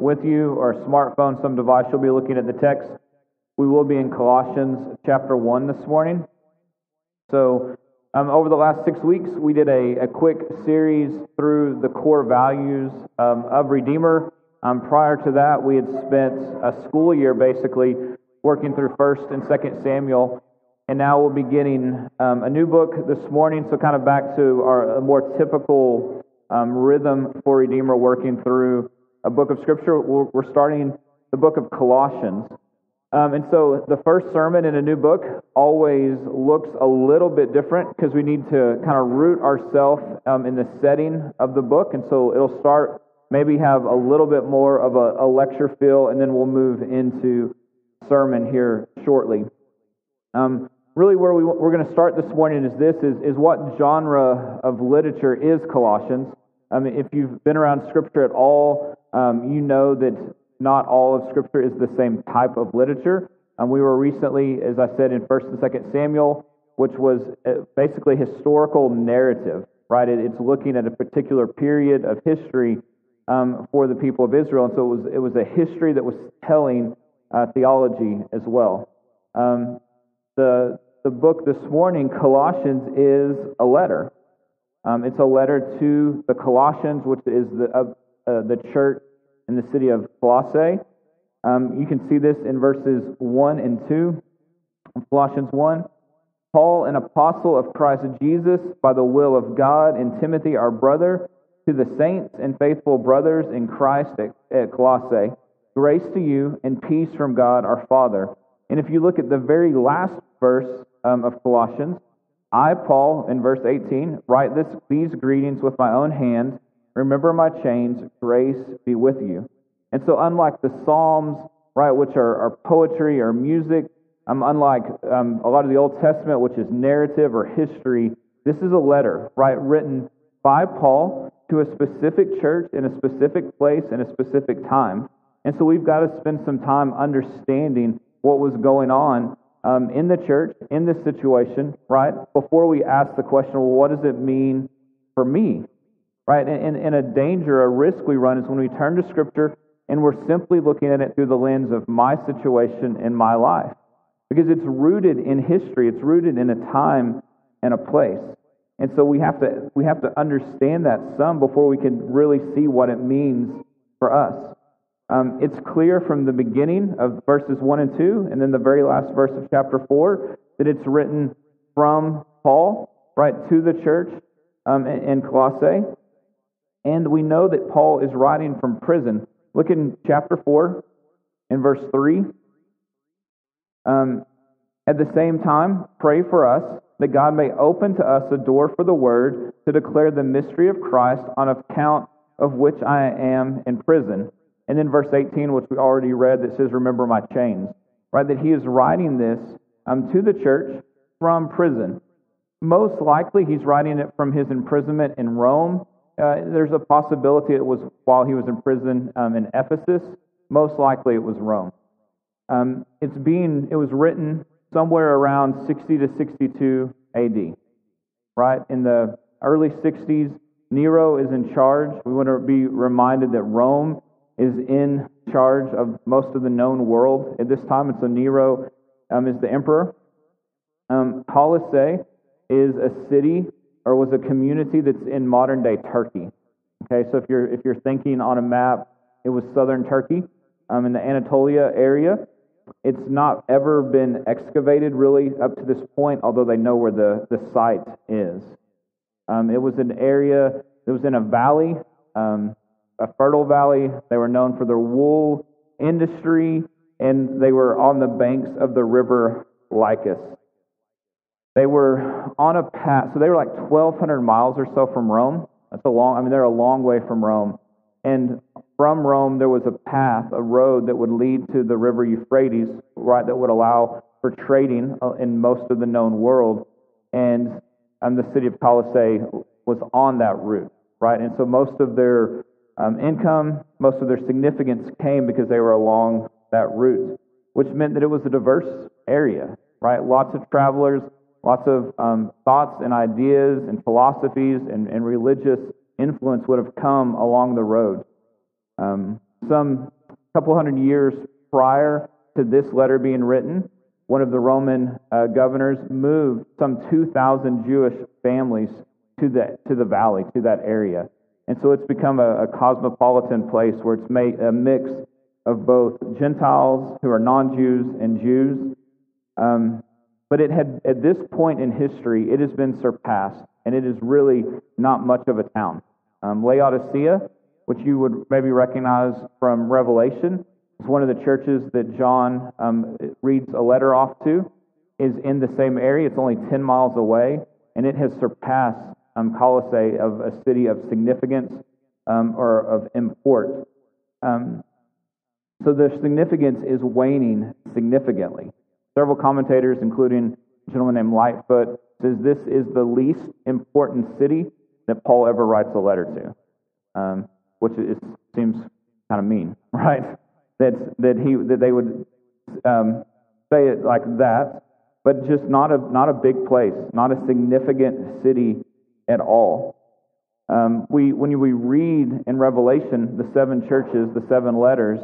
with you or a smartphone, some device, you'll be looking at the text. We will be in Colossians chapter 1 this morning. So, um, over the last six weeks, we did a, a quick series through the core values um, of Redeemer. Um, prior to that, we had spent a school year basically working through 1st and 2nd Samuel. And now we'll be getting um, a new book this morning, so kind of back to our more typical um, rhythm for Redeemer working through a book of Scripture. We're, starting the book of Colossians. Um, and so the first sermon in a new book always looks a little bit different because we need to kind of root ourselves um, in the setting of the book. And so it'll start, maybe have a little bit more of a, a lecture feel, and then we'll move into sermon here shortly. Um, really, where we, we're going to start this morning is this: is, is what genre of literature is Colossians? I mean, if you've been around Scripture at all, um, you know that not all of Scripture is the same type of literature. Um, we were recently, as I said, in First and Second Samuel, which was uh, basically historical narrative, right? It, it's looking at a particular period of history um, for the people of Israel, and so it was it was a history that was telling uh, theology as well. Um, the the book this morning, Colossians, is a letter. Um, it's a letter to the Colossians, which is the uh, uh, the church in the city of Colossae. Um, you can see this in verses 1 and 2. Colossians 1. Paul, an apostle of Christ Jesus, by the will of God, and Timothy, our brother, to the saints and faithful brothers in Christ at, at Colossae, grace to you and peace from God our Father. And if you look at the very last verse um, of Colossians, I, Paul, in verse 18, write this, these greetings with my own hand Remember my chains, grace be with you. And so, unlike the Psalms, right, which are, are poetry or music, um, unlike um, a lot of the Old Testament, which is narrative or history, this is a letter, right, written by Paul to a specific church in a specific place in a specific time. And so, we've got to spend some time understanding what was going on um, in the church, in this situation, right, before we ask the question, well, what does it mean for me? Right? And, and a danger, a risk we run is when we turn to Scripture and we're simply looking at it through the lens of my situation in my life. Because it's rooted in history, it's rooted in a time and a place. And so we have to we have to understand that some before we can really see what it means for us. Um, it's clear from the beginning of verses 1 and 2, and then the very last verse of chapter 4, that it's written from Paul, right, to the church um, in Colossae. And we know that Paul is writing from prison. Look in chapter 4 in verse 3. Um, at the same time, pray for us that God may open to us a door for the word to declare the mystery of Christ on account of which I am in prison. And then verse 18, which we already read, that says, Remember my chains. Right? That he is writing this um, to the church from prison. Most likely, he's writing it from his imprisonment in Rome uh, there's a possibility it was while he was in prison um, in Ephesus. Most likely it was Rome. Um, it's being, it was written somewhere around 60 to 62 AD, right? In the early 60s, Nero is in charge. We want to be reminded that Rome is in charge of most of the known world at this time. And so Nero um, is the emperor. Um, Colossae is a city or was a community that's in modern day Turkey. Okay, so if you're if you're thinking on a map, it was southern Turkey, um, in the Anatolia area. It's not ever been excavated really up to this point, although they know where the, the site is. Um, it was an area that was in a valley, um, a fertile valley. They were known for their wool industry, and they were on the banks of the river Lycus. They were on a path, so they were like 1,200 miles or so from Rome. That's a long, I mean, they're a long way from Rome. And from Rome, there was a path, a road that would lead to the river Euphrates, right, that would allow for trading uh, in most of the known world. And, and the city of Colossae was on that route, right? And so most of their um, income, most of their significance came because they were along that route, which meant that it was a diverse area, right? Lots of travelers, Lots of um, thoughts and ideas and philosophies and, and, religious influence would have come along the road. Um, some couple hundred years prior to this letter being written, one of the Roman uh, governors moved some 2,000 Jewish families to the, to the valley, to that area. And so it's become a, a cosmopolitan place where it's made a mix of both Gentiles who are non Jews and Jews. Um, but it had, at this point in history, it has been surpassed, and it is really not much of a town. Um, Laodicea, which you would maybe recognize from Revelation, is one of the churches that John um, reads a letter off to, is in the same area. It's only 10 miles away, and it has surpassed um, Colossae of a city of significance um, or of import. Um, so the significance is waning significantly. Several commentators, including a gentleman named Lightfoot, says this is the least important city that Paul ever writes a letter to, um, which is, seems kind of mean, right? That that he that they would um, say it like that, but just not a not a big place, not a significant city at all. Um, we when we read in Revelation the seven churches, the seven letters,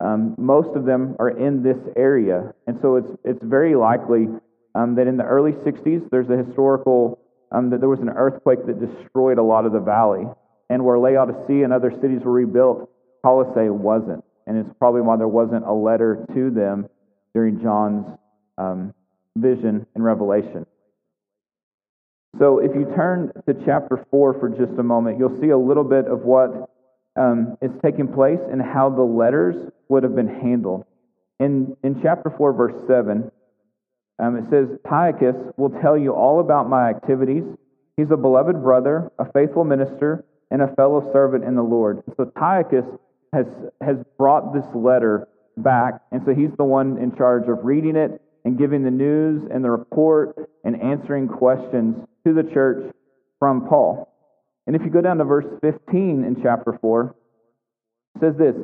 um, most of them are in this area, and so it's it's very likely um, that in the early 60s there's a historical um, that there was an earthquake that destroyed a lot of the valley, and where Laodicea and other cities were rebuilt, Colossae wasn't, and it's probably why there wasn't a letter to them during John's um, vision in Revelation. So if you turn to chapter 4 for just a moment, you'll see a little bit of what um, is taking place and how the letters would have been handled. In, in chapter 4, verse 7, um, it says, Tychicus will tell you all about my activities. He's a beloved brother, a faithful minister, and a fellow servant in the Lord. So Tychicus has, has brought this letter back, and so he's the one in charge of reading it and giving the news and the report and answering questions to the church from Paul. And if you go down to verse 15 in chapter 4, it says this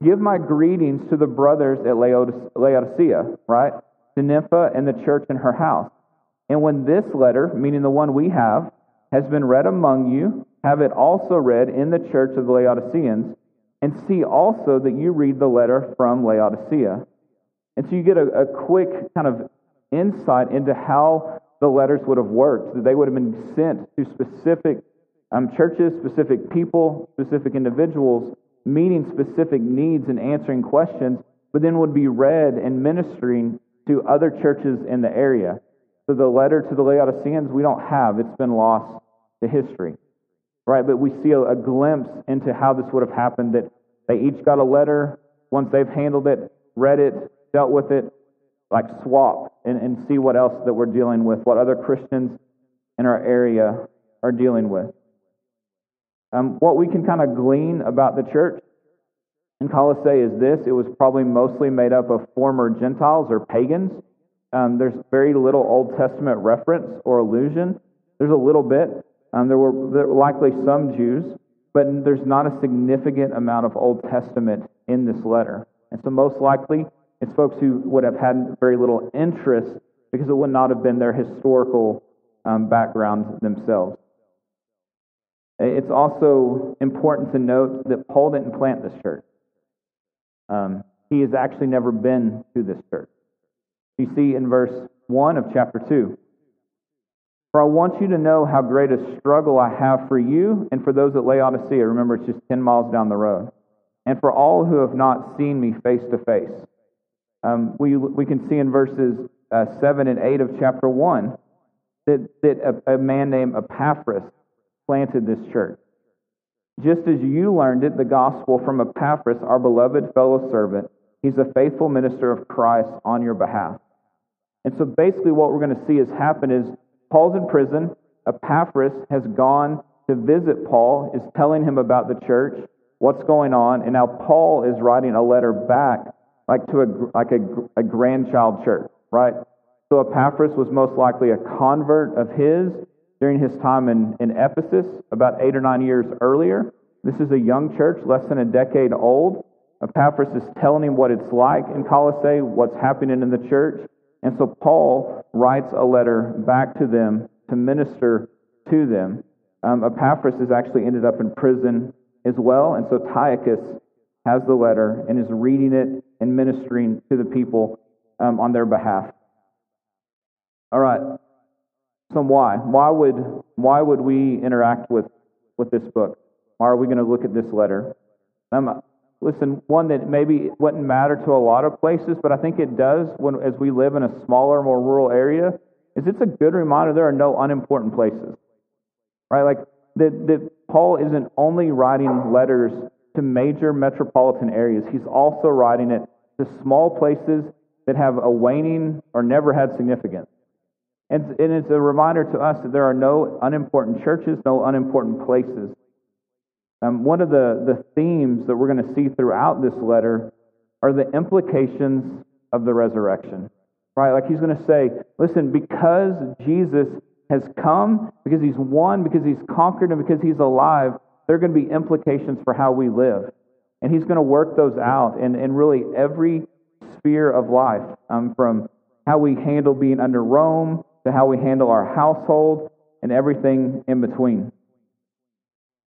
Give my greetings to the brothers at Laodicea, right? To Nympha and the church in her house. And when this letter, meaning the one we have, has been read among you, have it also read in the church of the Laodiceans, and see also that you read the letter from Laodicea. And so you get a, a quick kind of insight into how the letters would have worked. That they would have been sent to specific um, churches, specific people, specific individuals, meeting specific needs and answering questions, but then would be read and ministering to other churches in the area. So the letter to the Laodiceans we don't have, it's been lost to history. Right? But we see a, a glimpse into how this would have happened that they each got a letter. Once they've handled it, read it, dealt with it, like swap and, and see what else that we're dealing with, what other Christians in our area are dealing with. Um, what we can kind of glean about the church in Colossae is this it was probably mostly made up of former Gentiles or pagans. Um, there's very little Old Testament reference or allusion. There's a little bit. Um, there, were, there were likely some Jews, but there's not a significant amount of Old Testament in this letter. And so, most likely, it's folks who would have had very little interest because it would not have been their historical um, background themselves. It's also important to note that Paul didn't plant this church. Um, he has actually never been to this church. You see in verse 1 of chapter 2. For I want you to know how great a struggle I have for you and for those that lay on at Laodicea. Remember, it's just 10 miles down the road. And for all who have not seen me face to face. Um, we, we can see in verses uh, 7 and 8 of chapter 1 that, that a, a man named Epaphras planted this church. Just as you learned it, the gospel from Epaphras, our beloved fellow servant, he's a faithful minister of Christ on your behalf. And so basically, what we're going to see has happened is Paul's in prison. Epaphras has gone to visit Paul, is telling him about the church, what's going on, and now Paul is writing a letter back like to a, like a, a grandchild church, right? So Epaphras was most likely a convert of his during his time in, in Ephesus about eight or nine years earlier. This is a young church, less than a decade old. Epaphras is telling him what it's like in Colossae, what's happening in the church. And so Paul writes a letter back to them to minister to them. Um, Epaphras has actually ended up in prison as well, and so Tychicus has the letter and is reading it and ministering to the people um, on their behalf. All right. So why? Why would why would we interact with with this book? Why are we going to look at this letter? Um, listen, one that maybe wouldn't matter to a lot of places, but I think it does when as we live in a smaller, more rural area. Is it's a good reminder there are no unimportant places, right? Like that, that Paul isn't only writing letters to major metropolitan areas; he's also writing it to small places that have a waning or never had significance. And, and it's a reminder to us that there are no unimportant churches, no unimportant places. Um, one of the, the themes that we're going to see throughout this letter are the implications of the resurrection. Right? Like he's going to say, listen, because Jesus has come, because he's won, because he's conquered, and because he's alive, there are going to be implications for how we live. And he's going to work those out in, in really every sphere of life, um, from how we handle being under Rome to how we handle our household and everything in between.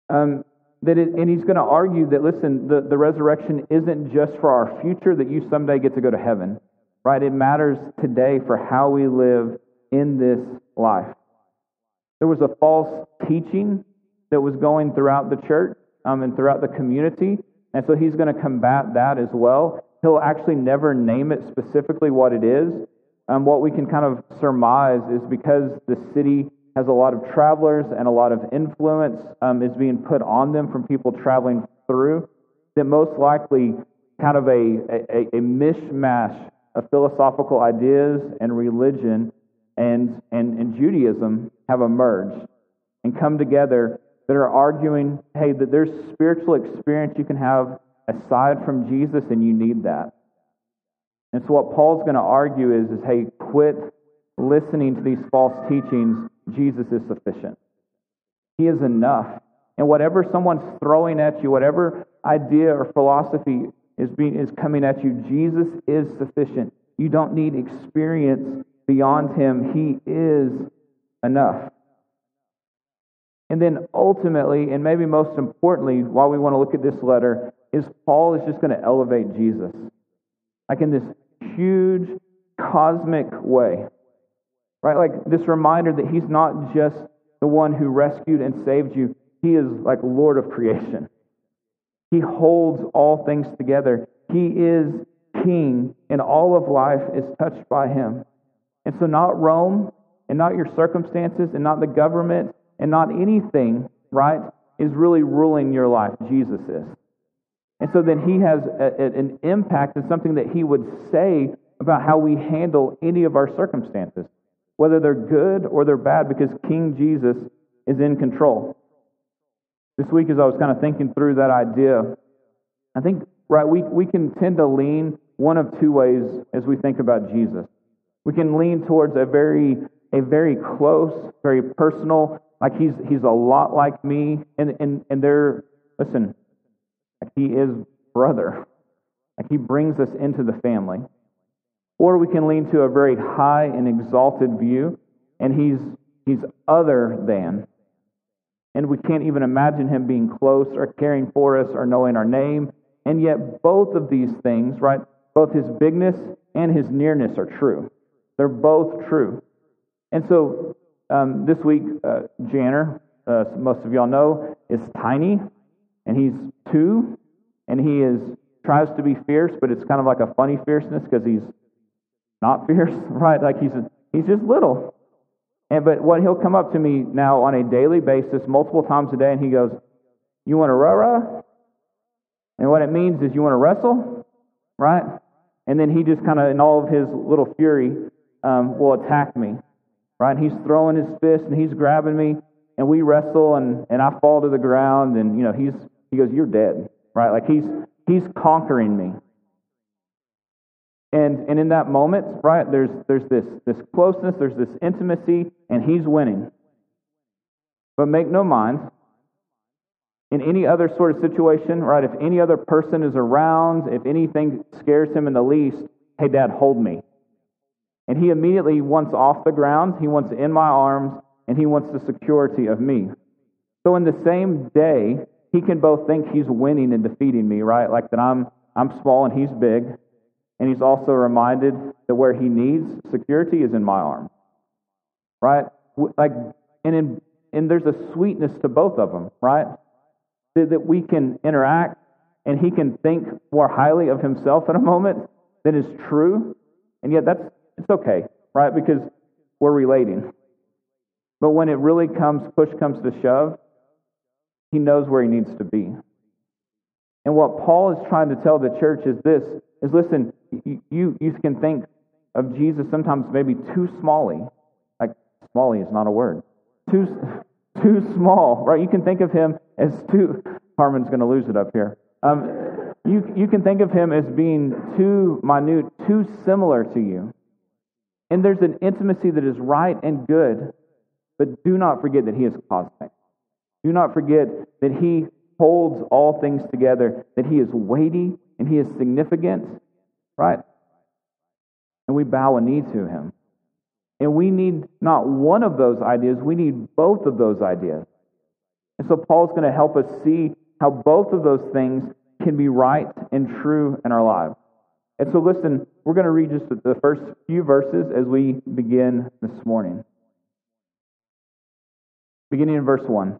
Um, that it, and he's going to argue that, listen, the, the resurrection isn't just for our future, that you someday get to go to heaven, right? It matters today for how we live in this life. There was a false teaching that was going throughout the church um, and throughout the community, and so he's going to combat that as well. He'll actually never name it specifically what it is. Um, what we can kind of surmise is because the city has a lot of travelers and a lot of influence um, is being put on them from people traveling through, that most likely kind of a, a, a mishmash of philosophical ideas and religion and, and, and Judaism have emerged and come together that are arguing, hey, that there's spiritual experience you can have aside from Jesus, and you need that. And so what Paul's going to argue is, is hey, quit listening to these false teachings Jesus is sufficient. He is enough. And whatever someone's throwing at you, whatever idea or philosophy is, being, is coming at you, Jesus is sufficient. You don't need experience beyond him. He is enough. And then ultimately, and maybe most importantly, why we want to look at this letter, is Paul is just going to elevate Jesus. Like in this huge cosmic way. Right? Like this reminder that he's not just the one who rescued and saved you, he is like Lord of creation. He holds all things together. He is king, and all of life is touched by him. And so, not Rome, and not your circumstances, and not the government, and not anything, right, is really ruling your life. Jesus is. And so then he has a, a, an impact and something that he would say about how we handle any of our circumstances whether they're good or they're bad, because King Jesus is in control. This week, as I was kind of thinking through that idea, I think, right, we, we can tend to lean one of two ways as we think about Jesus. We can lean towards a very, a very close, very personal, like he's, he's a lot like me, and, and, and they're, listen, he is brother. Like he brings us into the family. Or we can lean to a very high and exalted view, and he's, he's other than. And we can't even imagine him being close or caring for us or knowing our name. And yet, both of these things, right, both his bigness and his nearness are true. They're both true. And so um, this week, uh, Janner, uh, most of y'all know, is tiny, and he's two, and he is tries to be fierce, but it's kind of like a funny fierceness because he's not fierce, right? Like he's, he's just little. And, but what he'll come up to me now on a daily basis, multiple times a day, and he goes, You want to rah And what it means is you want to wrestle, right? And then he just kind of, in all of his little fury, um, will attack me, right? He's throwing his fist and he's grabbing me, and we wrestle, and, and I fall to the ground, and, you know, he's, he goes, You're dead, right? Like he's, he's conquering me. And, and in that moment, right, there's, there's this, this closeness, there's this intimacy, and he's winning. But make no mind, in any other sort of situation, right, if any other person is around, if anything scares him in the least, hey, Dad, hold me. And he immediately wants off the ground, he wants in my arms, and he wants the security of me. So in the same day, he can both think he's winning and defeating me, right? Like that I'm I'm small and he's big. And he's also reminded that where he needs security is in my arm. Right? Like and in and there's a sweetness to both of them, right? That, that we can interact and he can think more highly of himself in a moment than is true. And yet that's it's okay, right? Because we're relating. But when it really comes, push comes to shove, he knows where he needs to be. And what Paul is trying to tell the church is this is listen, you, you can think of Jesus sometimes maybe too smally. Like smally is not a word. Too too small, right? You can think of him as too Harmon's gonna lose it up here. Um, you, you can think of him as being too minute, too similar to you. And there's an intimacy that is right and good, but do not forget that he is cosmic. Do not forget that he holds all things together, that he is weighty and he is significant, right? And we bow a knee to him. And we need not one of those ideas, we need both of those ideas. And so Paul's going to help us see how both of those things can be right and true in our lives. And so, listen, we're going to read just the first few verses as we begin this morning. Beginning in verse 1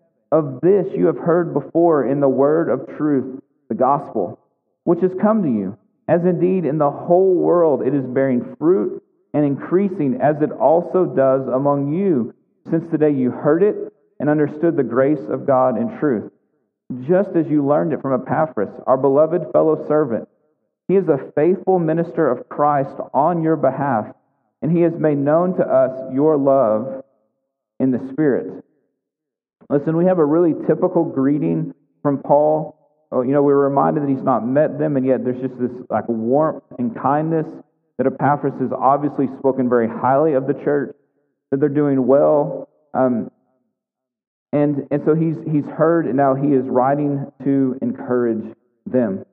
of this you have heard before in the word of truth, the gospel, which has come to you, as indeed in the whole world it is bearing fruit and increasing, as it also does among you, since the day you heard it and understood the grace of God in truth, just as you learned it from Epaphras, our beloved fellow servant he is a faithful minister of Christ on your behalf, and he has made known to us your love in the Spirit. Listen, we have a really typical greeting from Paul. Oh, you know, we're reminded that he's not met them, and yet there's just this like warmth and kindness that Epaphras has obviously spoken very highly of the church, that they're doing well. Um, and, and so he's, he's heard, and now he is writing to encourage them.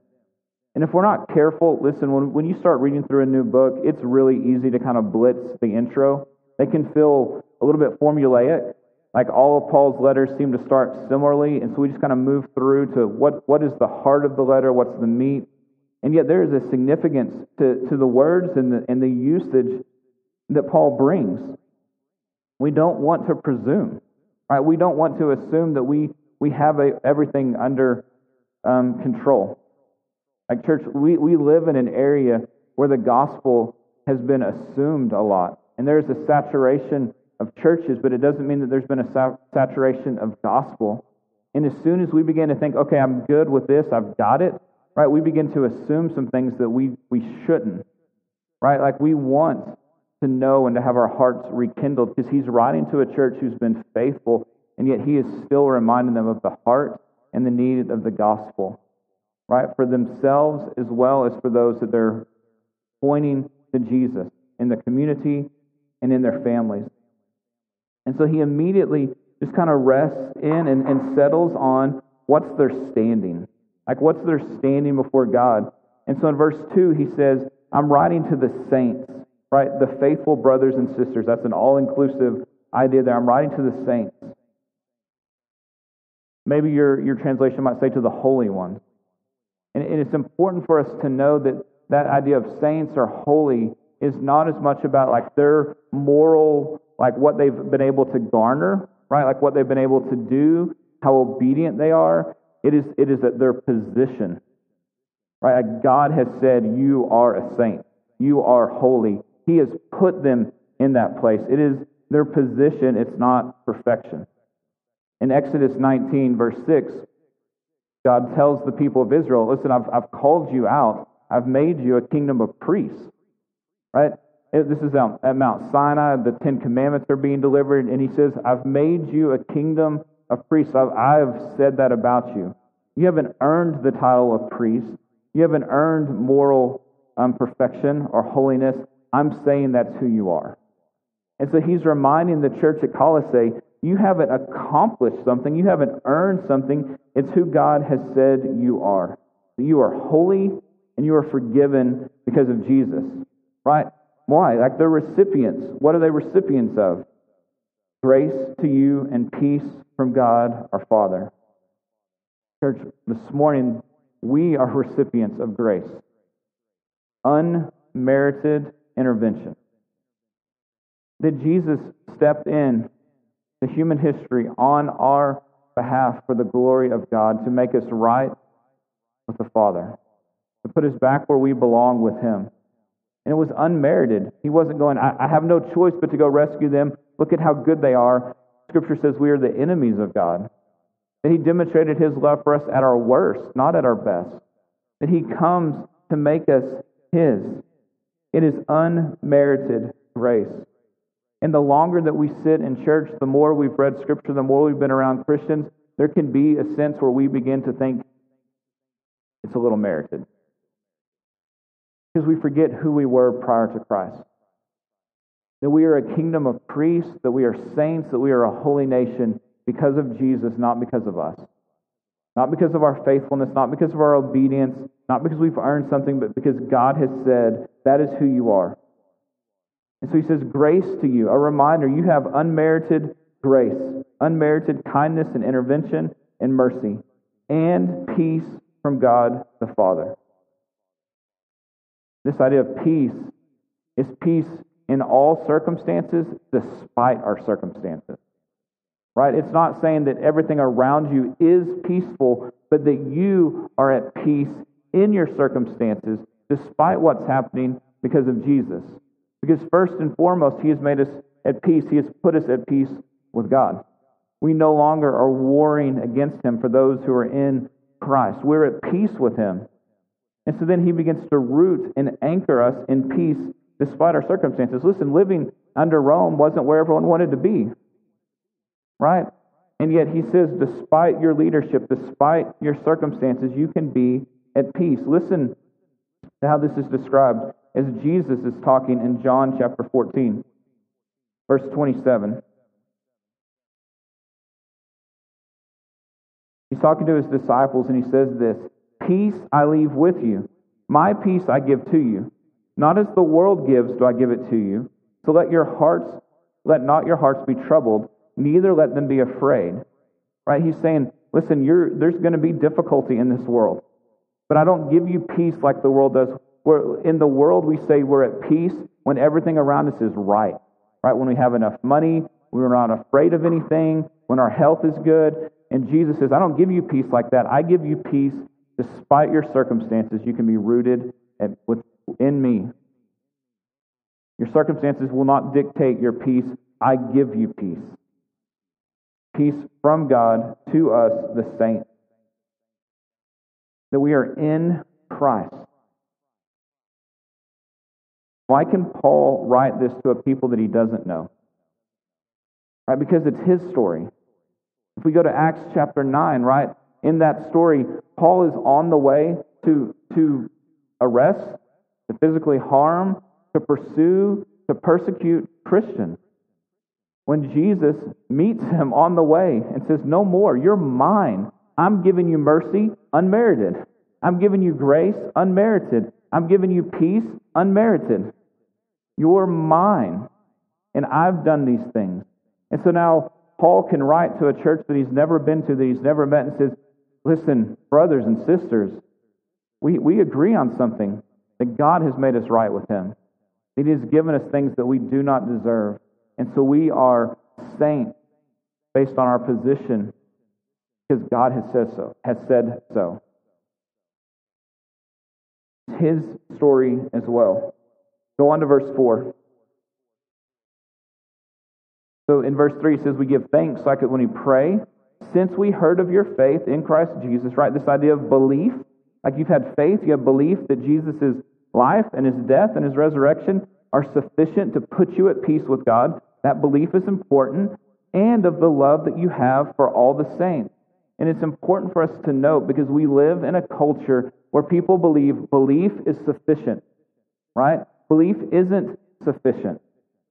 And if we're not careful, listen, when, when you start reading through a new book, it's really easy to kind of blitz the intro. They can feel a little bit formulaic. Like all of Paul's letters seem to start similarly. And so we just kind of move through to what, what is the heart of the letter, what's the meat. And yet there is a significance to, to the words and the, and the usage that Paul brings. We don't want to presume. Right? We don't want to assume that we, we have a, everything under um, control. Like, church, we, we live in an area where the gospel has been assumed a lot. And there's a saturation of churches, but it doesn't mean that there's been a saturation of gospel. And as soon as we begin to think, okay, I'm good with this, I've got it, right, we begin to assume some things that we, we shouldn't, right? Like we want to know and to have our hearts rekindled because he's writing to a church who's been faithful, and yet he is still reminding them of the heart and the need of the gospel right? For themselves as well as for those that they're pointing to Jesus in the community and in their families. And so he immediately just kind of rests in and, and settles on what's their standing. Like, what's their standing before God? And so in verse 2, he says, I'm writing to the saints, right? The faithful brothers and sisters. That's an all inclusive idea there. I'm writing to the saints. Maybe your, your translation might say to the holy ones. And it's important for us to know that that idea of saints are holy is not as much about like their moral, like what they've been able to garner, right? Like what they've been able to do, how obedient they are. It is, it is their position, right? Like God has said, You are a saint. You are holy. He has put them in that place. It is their position, it's not perfection. In Exodus 19, verse 6, God tells the people of Israel, listen, I've, I've called you out. I've made you a kingdom of priests. Right? This is at Mount Sinai. The Ten Commandments are being delivered. And he says, I've made you a kingdom of priests. I've, I've said that about you. You haven't earned the title of priest. You haven't earned moral um, perfection or holiness. I'm saying that's who you are. And so he's reminding the church at Colossae, you haven't accomplished something, you haven't earned something. It's who God has said you are. You are holy and you are forgiven because of Jesus. Right? Why? Like they're recipients. What are they recipients of? Grace to you and peace from God our Father. Church, this morning we are recipients of grace. Unmerited intervention. That Jesus stepped in to human history on our behalf for the glory of God to make us right with the Father, to put us back where we belong with Him. And it was unmerited. He wasn't going, I, I have no choice but to go rescue them. Look at how good they are. Scripture says we are the enemies of God. That He demonstrated His love for us at our worst, not at our best. That He comes to make us His. It is unmerited grace. And the longer that we sit in church, the more we've read Scripture, the more we've been around Christians, there can be a sense where we begin to think it's a little merited. Because we forget who we were prior to Christ. That we are a kingdom of priests, that we are saints, that we are a holy nation because of Jesus, not because of us. Not because of our faithfulness, not because of our obedience, not because we've earned something, but because God has said, that is who you are. And so he says, Grace to you, a reminder you have unmerited grace, unmerited kindness and intervention and mercy, and peace from God the Father. This idea of peace is peace in all circumstances, despite our circumstances. Right? It's not saying that everything around you is peaceful, but that you are at peace in your circumstances, despite what's happening because of Jesus. Because first and foremost, He has made us at peace. He has put us at peace with God. We no longer are warring against Him for those who are in Christ. We're at peace with Him. And so then He begins to root and anchor us in peace despite our circumstances. Listen, living under Rome wasn't where everyone wanted to be, right? And yet He says, despite your leadership, despite your circumstances, you can be at peace. Listen to how this is described as Jesus is talking in John chapter 14, verse 27. He's talking to his disciples and he says this Peace I leave with you, my peace I give to you. Not as the world gives do I give it to you. So let your hearts, let not your hearts be troubled, neither let them be afraid. Right? He's saying, listen, there's going to be difficulty in this world, but I don't give you peace like the world does. We're, in the world, we say we're at peace when everything around us is right. Right? When we have enough money, we're not afraid of anything, when our health is good. And Jesus says, I don't give you peace like that. I give you peace despite your circumstances. You can be rooted in me. Your circumstances will not dictate your peace. I give you peace. Peace from God to us, the saints. That we are in Christ. Why can Paul write this to a people that he doesn't know? Right? Because it's his story. If we go to Acts chapter 9, right, in that story, Paul is on the way to, to arrest, to physically harm, to pursue, to persecute Christians. When Jesus meets him on the way and says, No more, you're mine. I'm giving you mercy unmerited. I'm giving you grace unmerited. I'm giving you peace unmerited. You're mine. And I've done these things. And so now Paul can write to a church that he's never been to, that he's never met, and says, Listen, brothers and sisters, we, we agree on something that God has made us right with him. He has given us things that we do not deserve. And so we are saints based on our position because God has said so, has said so. His story as well. Go on to verse 4. So in verse 3, it says, We give thanks like when we pray. Since we heard of your faith in Christ Jesus, right? This idea of belief. Like you've had faith, you have belief that Jesus' life and his death and his resurrection are sufficient to put you at peace with God. That belief is important. And of the love that you have for all the saints. And it's important for us to note because we live in a culture where people believe belief is sufficient, right? Belief isn't sufficient,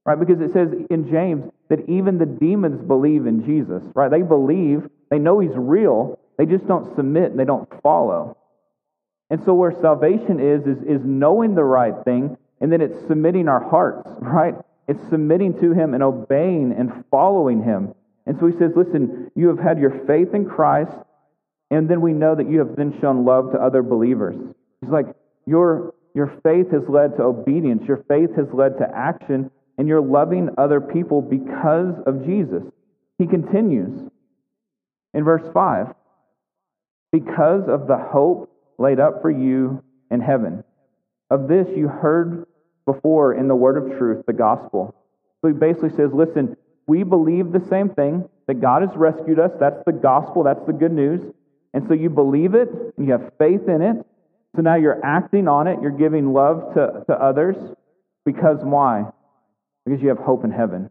right? Because it says in James that even the demons believe in Jesus, right? They believe, they know he's real, they just don't submit and they don't follow. And so where salvation is, is, is knowing the right thing, and then it's submitting our hearts, right? It's submitting to him and obeying and following him. And so he says, listen, you have had your faith in Christ, and then we know that you have then shown love to other believers. He's like, your, your faith has led to obedience, your faith has led to action, and you're loving other people because of Jesus. He continues in verse 5 because of the hope laid up for you in heaven. Of this you heard before in the word of truth, the gospel. So he basically says, listen, we believe the same thing, that God has rescued us. That's the gospel, that's the good news. And so you believe it, and you have faith in it. So now you're acting on it, you're giving love to, to others. Because why? Because you have hope in heaven.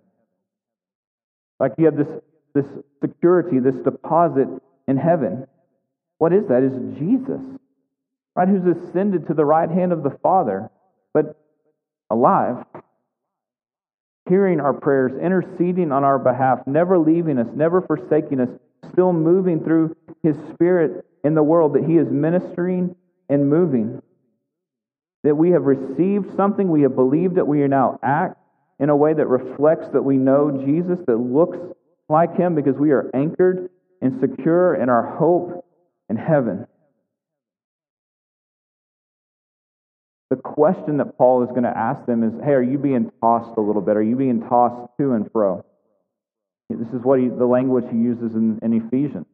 Like you have this, this security, this deposit in heaven. What is that? Is Jesus, right? Who's ascended to the right hand of the Father, but alive, hearing our prayers, interceding on our behalf, never leaving us, never forsaking us, still moving through His Spirit in the world, that He is ministering and moving. That we have received something, we have believed that we are now act in a way that reflects that we know Jesus, that looks like Him, because we are anchored and secure in our hope in heaven. The question that Paul is going to ask them is hey, are you being tossed a little bit? Are you being tossed to and fro? This is what he, the language he uses in, in Ephesians.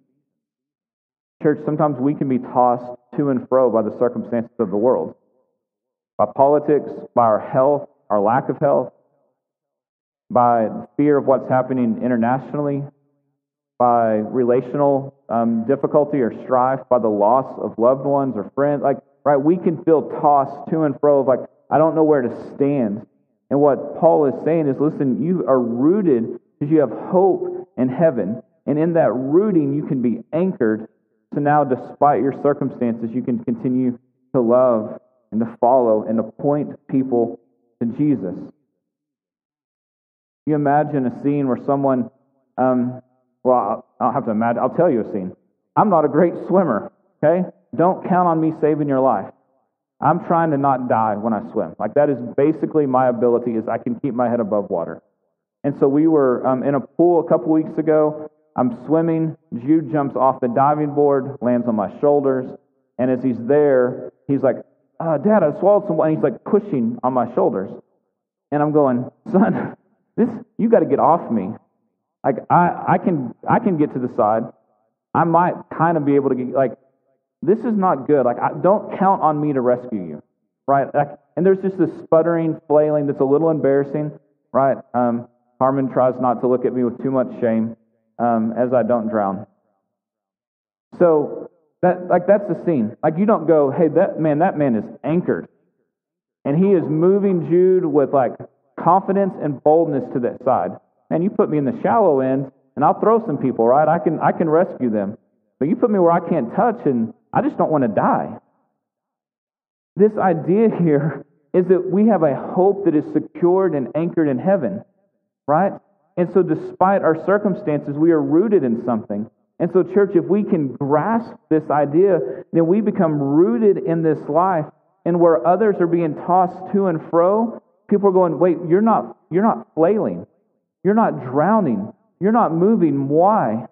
Church, sometimes we can be tossed to and fro by the circumstances of the world, by politics, by our health, our lack of health, by fear of what's happening internationally, by relational um, difficulty or strife, by the loss of loved ones or friends. Like, right, we can feel tossed to and fro of like, I don't know where to stand. And what Paul is saying is, listen, you are rooted because you have hope in heaven. And in that rooting, you can be anchored. So now, despite your circumstances, you can continue to love and to follow and to point people to Jesus. You imagine a scene where someone um, well, I'll have to imagine. I'll tell you a scene. I'm not a great swimmer, okay? Don't count on me saving your life. I'm trying to not die when I swim. Like that is basically my ability is I can keep my head above water. And so we were um, in a pool a couple weeks ago. I'm swimming. Jude jumps off the diving board, lands on my shoulders, and as he's there, he's like, uh, "Dad, I swallowed some." And he's like pushing on my shoulders, and I'm going, "Son, this you got to get off me." Like I, I can I can get to the side. I might kind of be able to get like this is not good. Like I, don't count on me to rescue you, right? Like, and there's just this sputtering, flailing that's a little embarrassing, right? Um, Harmon tries not to look at me with too much shame um, as I don't drown. So that like that's the scene. Like you don't go, hey, that man, that man is anchored, and he is moving Jude with like confidence and boldness to that side. Man, you put me in the shallow end, and I'll throw some people, right? I can, I can rescue them. But you put me where I can't touch, and I just don't want to die. This idea here is that we have a hope that is secured and anchored in heaven, right? And so, despite our circumstances, we are rooted in something. And so, church, if we can grasp this idea, then we become rooted in this life. And where others are being tossed to and fro, people are going, wait, you're not, you're not flailing. You're not drowning. You're not moving. Why?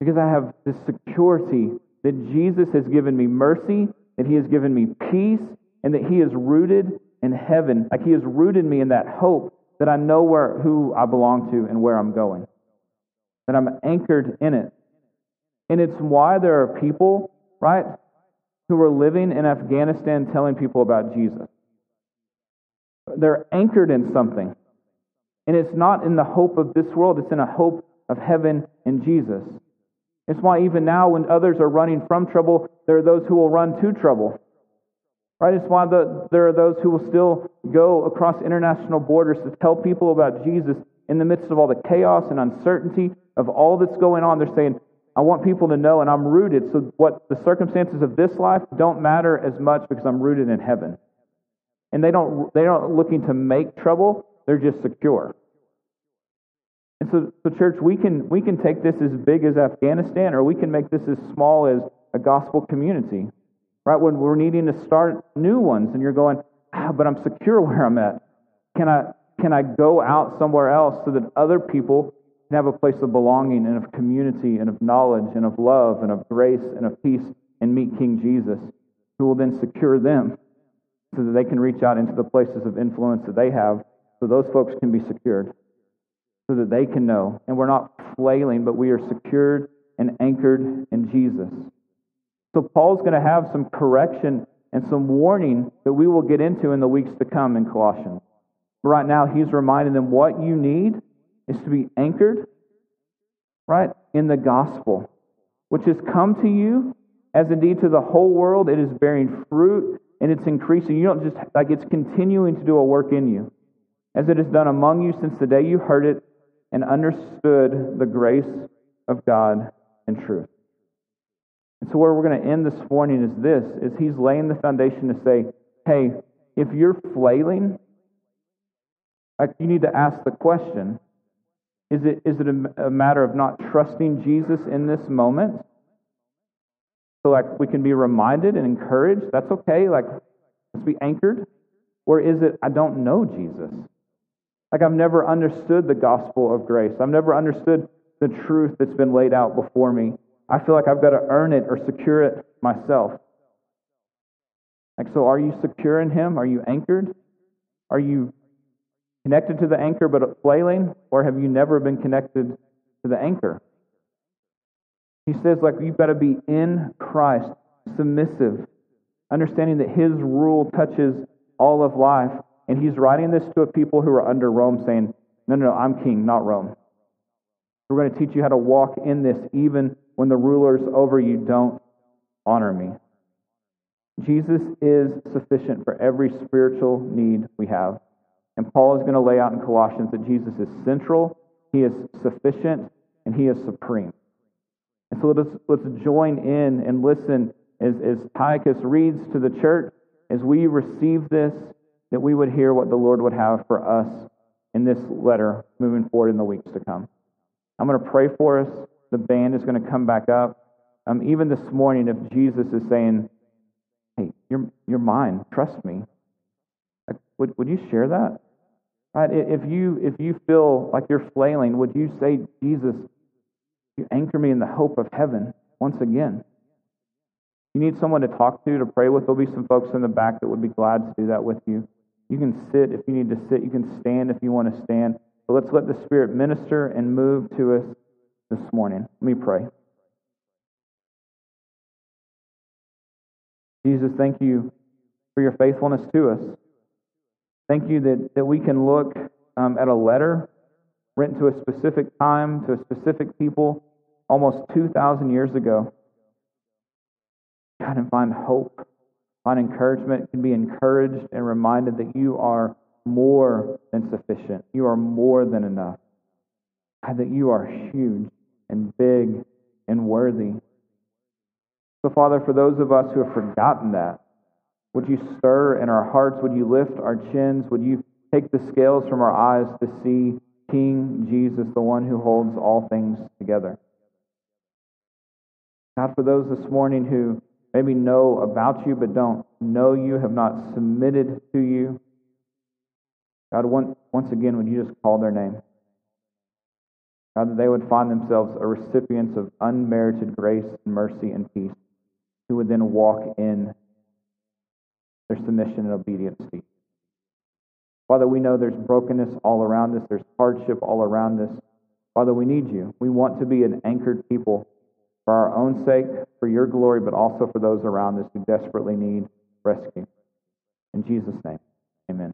Because I have this security that Jesus has given me mercy, that He has given me peace, and that He is rooted in heaven. Like He has rooted me in that hope that I know where who I belong to and where I'm going. That I'm anchored in it. And it's why there are people, right, who are living in Afghanistan telling people about Jesus. They're anchored in something. And it's not in the hope of this world, it's in a hope of heaven and Jesus. It's why even now, when others are running from trouble, there are those who will run to trouble. Right? It's why the, there are those who will still go across international borders to tell people about Jesus in the midst of all the chaos and uncertainty of all that's going on. They're saying, I want people to know, and I'm rooted. So, what the circumstances of this life don't matter as much because I'm rooted in heaven. And they don't, they aren't looking to make trouble, they're just secure. And so, so, church, we can, we can take this as big as Afghanistan, or we can make this as small as a gospel community. Right? When we're needing to start new ones, and you're going, ah, but I'm secure where I'm at. Can I, can I go out somewhere else so that other people can have a place of belonging and of community and of knowledge and of love and of grace and of peace and meet King Jesus, who will then secure them so that they can reach out into the places of influence that they have so those folks can be secured so that they can know. And we're not flailing, but we are secured and anchored in Jesus. So Paul's going to have some correction and some warning that we will get into in the weeks to come in Colossians. But right now, he's reminding them what you need is to be anchored, right, in the gospel, which has come to you as indeed to the whole world. It is bearing fruit and it's increasing. You don't just, like, it's continuing to do a work in you as it has done among you since the day you heard it and understood the grace of God and truth. And so where we're going to end this morning is this, is he's laying the foundation to say, hey, if you're flailing, like you need to ask the question, is it, is it a, a matter of not trusting Jesus in this moment? So like we can be reminded and encouraged, that's okay, like let's be anchored. Or is it, I don't know Jesus? Like I've never understood the gospel of grace. I've never understood the truth that's been laid out before me. I feel like I've got to earn it or secure it myself. Like, so are you secure in Him? Are you anchored? Are you connected to the anchor but flailing? Or have you never been connected to the anchor? He says, like, you've got to be in Christ, submissive, understanding that His rule touches all of life. And He's writing this to a people who are under Rome, saying, No, no, no, I'm king, not Rome. We're going to teach you how to walk in this even when the rulers over you don't honor me. Jesus is sufficient for every spiritual need we have. And Paul is going to lay out in Colossians that Jesus is central, he is sufficient, and he is supreme. And so let's, let's join in and listen as, as Tychicus reads to the church, as we receive this, that we would hear what the Lord would have for us in this letter moving forward in the weeks to come. I'm going to pray for us. The band is going to come back up. Um, even this morning, if Jesus is saying, Hey, you're, you're mine, trust me, would, would you share that? Right? If you, if you feel like you're flailing, would you say, Jesus, you anchor me in the hope of heaven once again? You need someone to talk to, to pray with. There'll be some folks in the back that would be glad to do that with you. You can sit if you need to sit. You can stand if you want to stand. But let's let the Spirit minister and move to us this morning. Let me pray. Jesus, thank you for your faithfulness to us. Thank you that, that we can look um, at a letter written to a specific time, to a specific people, almost 2,000 years ago. God, and find hope, find encouragement, can be encouraged and reminded that you are more than sufficient. You are more than enough. God, that you are huge and big and worthy. So, Father, for those of us who have forgotten that, would you stir in our hearts? Would you lift our chins? Would you take the scales from our eyes to see King Jesus, the one who holds all things together? God, for those this morning who maybe know about you but don't know you, have not submitted to you, God, once again, would you just call their name? God, that they would find themselves a recipients of unmerited grace and mercy and peace, who would then walk in their submission and obedience to you. Father, we know there's brokenness all around us, there's hardship all around us. Father, we need you. We want to be an anchored people for our own sake, for your glory, but also for those around us who desperately need rescue. In Jesus' name, amen.